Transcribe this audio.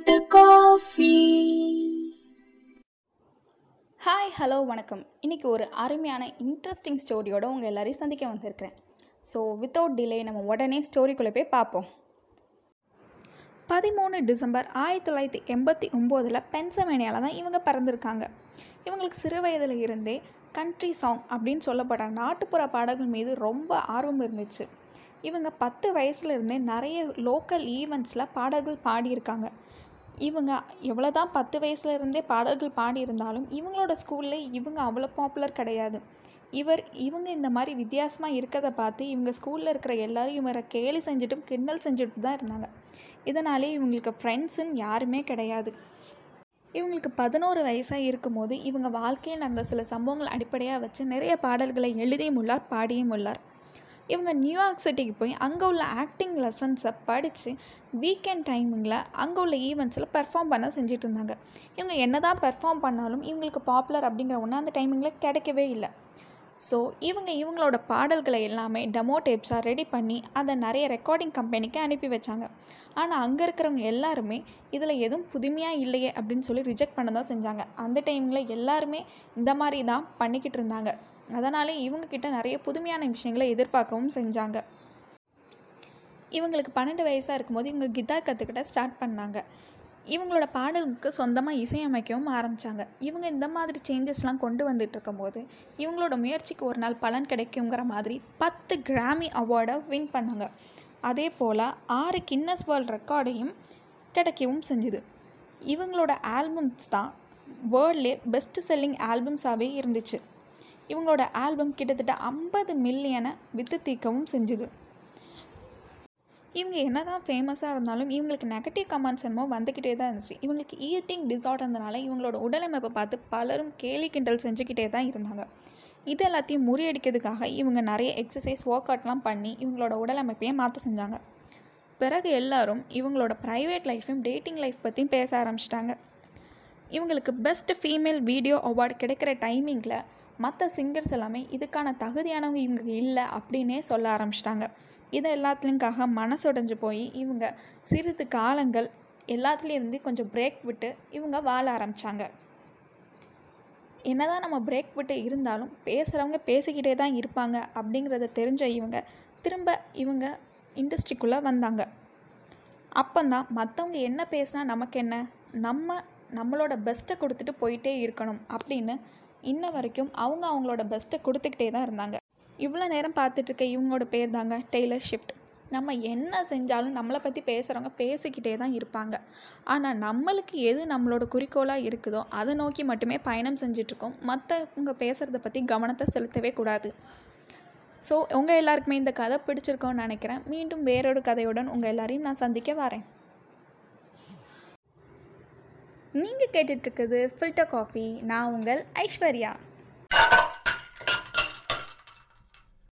Filter coffee. Hi hello வணக்கம். இன்றைக்கி ஒரு அருமையான இன்ட்ரெஸ்டிங் ஸ்டோரியோட உங்கள் எல்லாரையும் சந்திக்க வந்திருக்கிறேன். ஸோ வித்தவுட் டிலே நம்ம உடனே ஸ்டோரிக்குள்ளே போய் பார்ப்போம். பதிமூணு டிசம்பர் ஆயிரத்தி தொள்ளாயிரத்தி எண்பத்தி ஒம்போதில் பென்சமேனியாவில் தான் இவங்க பிறந்திருக்காங்க. இவங்களுக்கு சிறு வயதில் இருந்தே கண்ட்ரி சாங் அப்படின்னு சொல்லப்படுற நாட்டுப்புற பாடல்கள் மீது ரொம்ப ஆர்வம் இருந்துச்சு. இவங்க பத்து வயசுல இருந்தே நிறைய லோக்கல் ஈவெண்ட்ஸில் பாடல்கள் பாடியிருக்காங்க. இவங்க எவ்வளோ தான் பத்து வயசுல இருந்தே பாடல்கள் பாடியிருந்தாலும் இவங்களோட ஸ்கூலில் இவங்க அவ்வளோ பாப்புலர் கிடையாது. இவர் இவங்க இந்த மாதிரி வித்தியாசமாக இருக்கிறத பார்த்து இவங்க ஸ்கூலில் இருக்கிற எல்லோரும் இவரை கேலி செஞ்சுட்டும் கிண்டல் செஞ்சுட்டு தான் இருந்தாங்க. இதனாலே இவங்களுக்கு ஃப்ரெண்ட்ஸுன்னு யாருமே கிடையாது. இவங்களுக்கு பதினோரு வயசாக இருக்கும்போது இவங்க வாழ்க்கையில் நடந்த சில சம்பவங்கள் அடிப்படையாக வச்சு நிறைய பாடல்களை எழுதியும் உள்ளார் பாடியும் உள்ளார். இவங்க நியூயார்க் சிட்டிக்கு போய் அங்கே உள்ள ஆக்டிங் லெசன்ஸை படித்து வீக்கெண்ட் டைமிங்கில் அங்கே உள்ள ஈவெண்ட்ஸில் பெர்ஃபார்ம் பண்ண செஞ்சுட்டு இருந்தாங்க. இவங்க என்ன தான் பெர்ஃபார்ம் பண்ணாலும் இவங்களுக்கு பாப்புலர் அப்படிங்கிற ஒன்று அந்த டைமிங்கில் கிடைக்கவே இல்லை. ஸோ இவங்க இவங்களோட பாடல்களை எல்லாமே டெமோ டேப்ஸாக ரெடி பண்ணி அதை நிறைய ரெக்கார்டிங் கம்பெனிக்கு அனுப்பி வச்சாங்க. ஆனால் அங்கே இருக்கிறவங்க எல்லாருமே இதில் எதுவும் புதுமையாக இல்லையே அப்படின்னு சொல்லி ரிஜெக்ட் பண்ண தான் செஞ்சாங்க. அந்த டைமில் எல்லாருமே இந்த மாதிரி தான் பண்ணிக்கிட்டு இருந்தாங்க. அதனாலே இவங்கக்கிட்ட நிறைய புதுமையான விஷயங்களை எதிர்பார்க்கவும் செஞ்சாங்க. இவங்களுக்கு பன்னெண்டு வயசாக இருக்கும்போது இவங்க கிட்டார் கற்றுக்கிட்ட ஸ்டார்ட் பண்ணாங்க. இவங்களோட பாடலுக்கு சொந்தமாக இசையமைக்கவும் ஆரம்பித்தாங்க இவங்க இந்த மாதிரி சேஞ்சஸ்லாம் கொண்டு வந்துட்டு இருக்கும்போது இவங்களோட முயற்சிக்கு ஒரு நாள் பலன் கிடைக்குங்கிற மாதிரி பத்து கிராமி அவார்டை வின் பண்ணாங்க. அதே போல் ஆறு கின்னஸ் வேர்ல்ட் ரெக்கார்டையும் கிடைக்கவும் செஞ்சுது. இவங்களோட ஆல்பம்ஸ் தான் வேர்ல்ட்லே பெஸ்ட் செல்லிங் ஆல்பம்ஸாகவே இருந்துச்சு. இவங்களோட ஆல்பம் கிட்டத்தட்ட ஐம்பது மில்லியனை வித்து தீர்க்கவும் செஞ்சுது. இவங்க என்ன தான் ஃபேமஸாக இருந்தாலும் இவங்களுக்கு நெகட்டிவ் கமெண்ட்ஸ் என்னமோ வந்துக்கிட்டே தான் இருந்துச்சு. இவங்களுக்கு ஈட்டிங் டிசார்டர்னால இவங்களோட உடலமைப்பை பார்த்து பலரும் கேலி கிண்டல் செஞ்சுக்கிட்டே தான் இருந்தாங்க. இது எல்லாத்தையும் முறியடிக்கிறதுக்காக இவங்க நிறைய எக்ஸசைஸ் ஒர்க் அவுட்லாம் பண்ணி இவங்களோட உடலமைப்பையே மாற்ற செஞ்சாங்க. பிறகு எல்லாரும் இவங்களோட ப்ரைவேட் லைஃப்பையும் டேட்டிங் லைஃப் பற்றியும் பேச ஆரம்பிச்சிட்டாங்க. இவங்களுக்கு பெஸ்ட் ஃபீமேல் வீடியோ அவார்டு கிடைக்கிற டைமிங்கில் மற்ற சிங்கர்ஸ் எல்லாமே இதுக்கான தகுதியானவங்க இவங்க இல்லை அப்படின்னே சொல்ல ஆரம்பிச்சிட்டாங்க. இதை எல்லாத்துலேயும்காக மனசுடைஞ்சு போய் இவங்க சிறிது காலங்கள் எல்லாத்துலேயும் இருந்து கொஞ்சம் பிரேக் விட்டு இவங்க வாழ ஆரம்பித்தாங்க என்னதான் நம்ம பிரேக் விட்டு இருந்தாலும் பேசுகிறவங்க பேசிக்கிட்டே தான் இருப்பாங்க அப்படிங்கிறத தெரிஞ்ச இவங்க திரும்ப இவங்க இண்டஸ்ட்ரிக்குள்ளே வந்தாங்க. அப்போந்தான் மற்றவங்க என்ன பேசினா நமக்கு என்ன நம்ம நம்மளோட பெஸ்ட்டை கொடுத்துட்டு போயிட்டே இருக்கணும் அப்படின்னு இன்ன வரைக்கும் அவங்க அவங்களோட பெஸ்ட்டை கொடுத்துக்கிட்டே தான் இருந்தாங்க. இவ்வளோ நேரம் பார்த்துட்ருக்க இவங்களோட பேர் தாங்க டெய்லர் ஷிஃப்ட். நம்ம என்ன செஞ்சாலும் நம்மளை பற்றி பேசுகிறவங்க பேசிக்கிட்டே தான் இருப்பாங்க. ஆனால் நம்மளுக்கு எது நம்மளோட குறிக்கோளாக இருக்குதோ அதை நோக்கி மட்டுமே பயணம் செஞ்சிட்ருக்கோம் மற்றவங்க பேசுகிறத பற்றி கவனத்தை செலுத்தவே கூடாது. ஸோ உங்கள் எல்லாருக்குமே இந்த கதை பிடிச்சிருக்கோன்னு நினைக்கிறேன். மீண்டும் வேறொரு கதையுடன் உங்கள் எல்லாரையும் நான் சந்திக்க வரேன். நீங்கள் கேட்டுட்ருக்குது ஃபில்டர் காஃபி. நான் உங்கள் ஐஸ்வர்யா.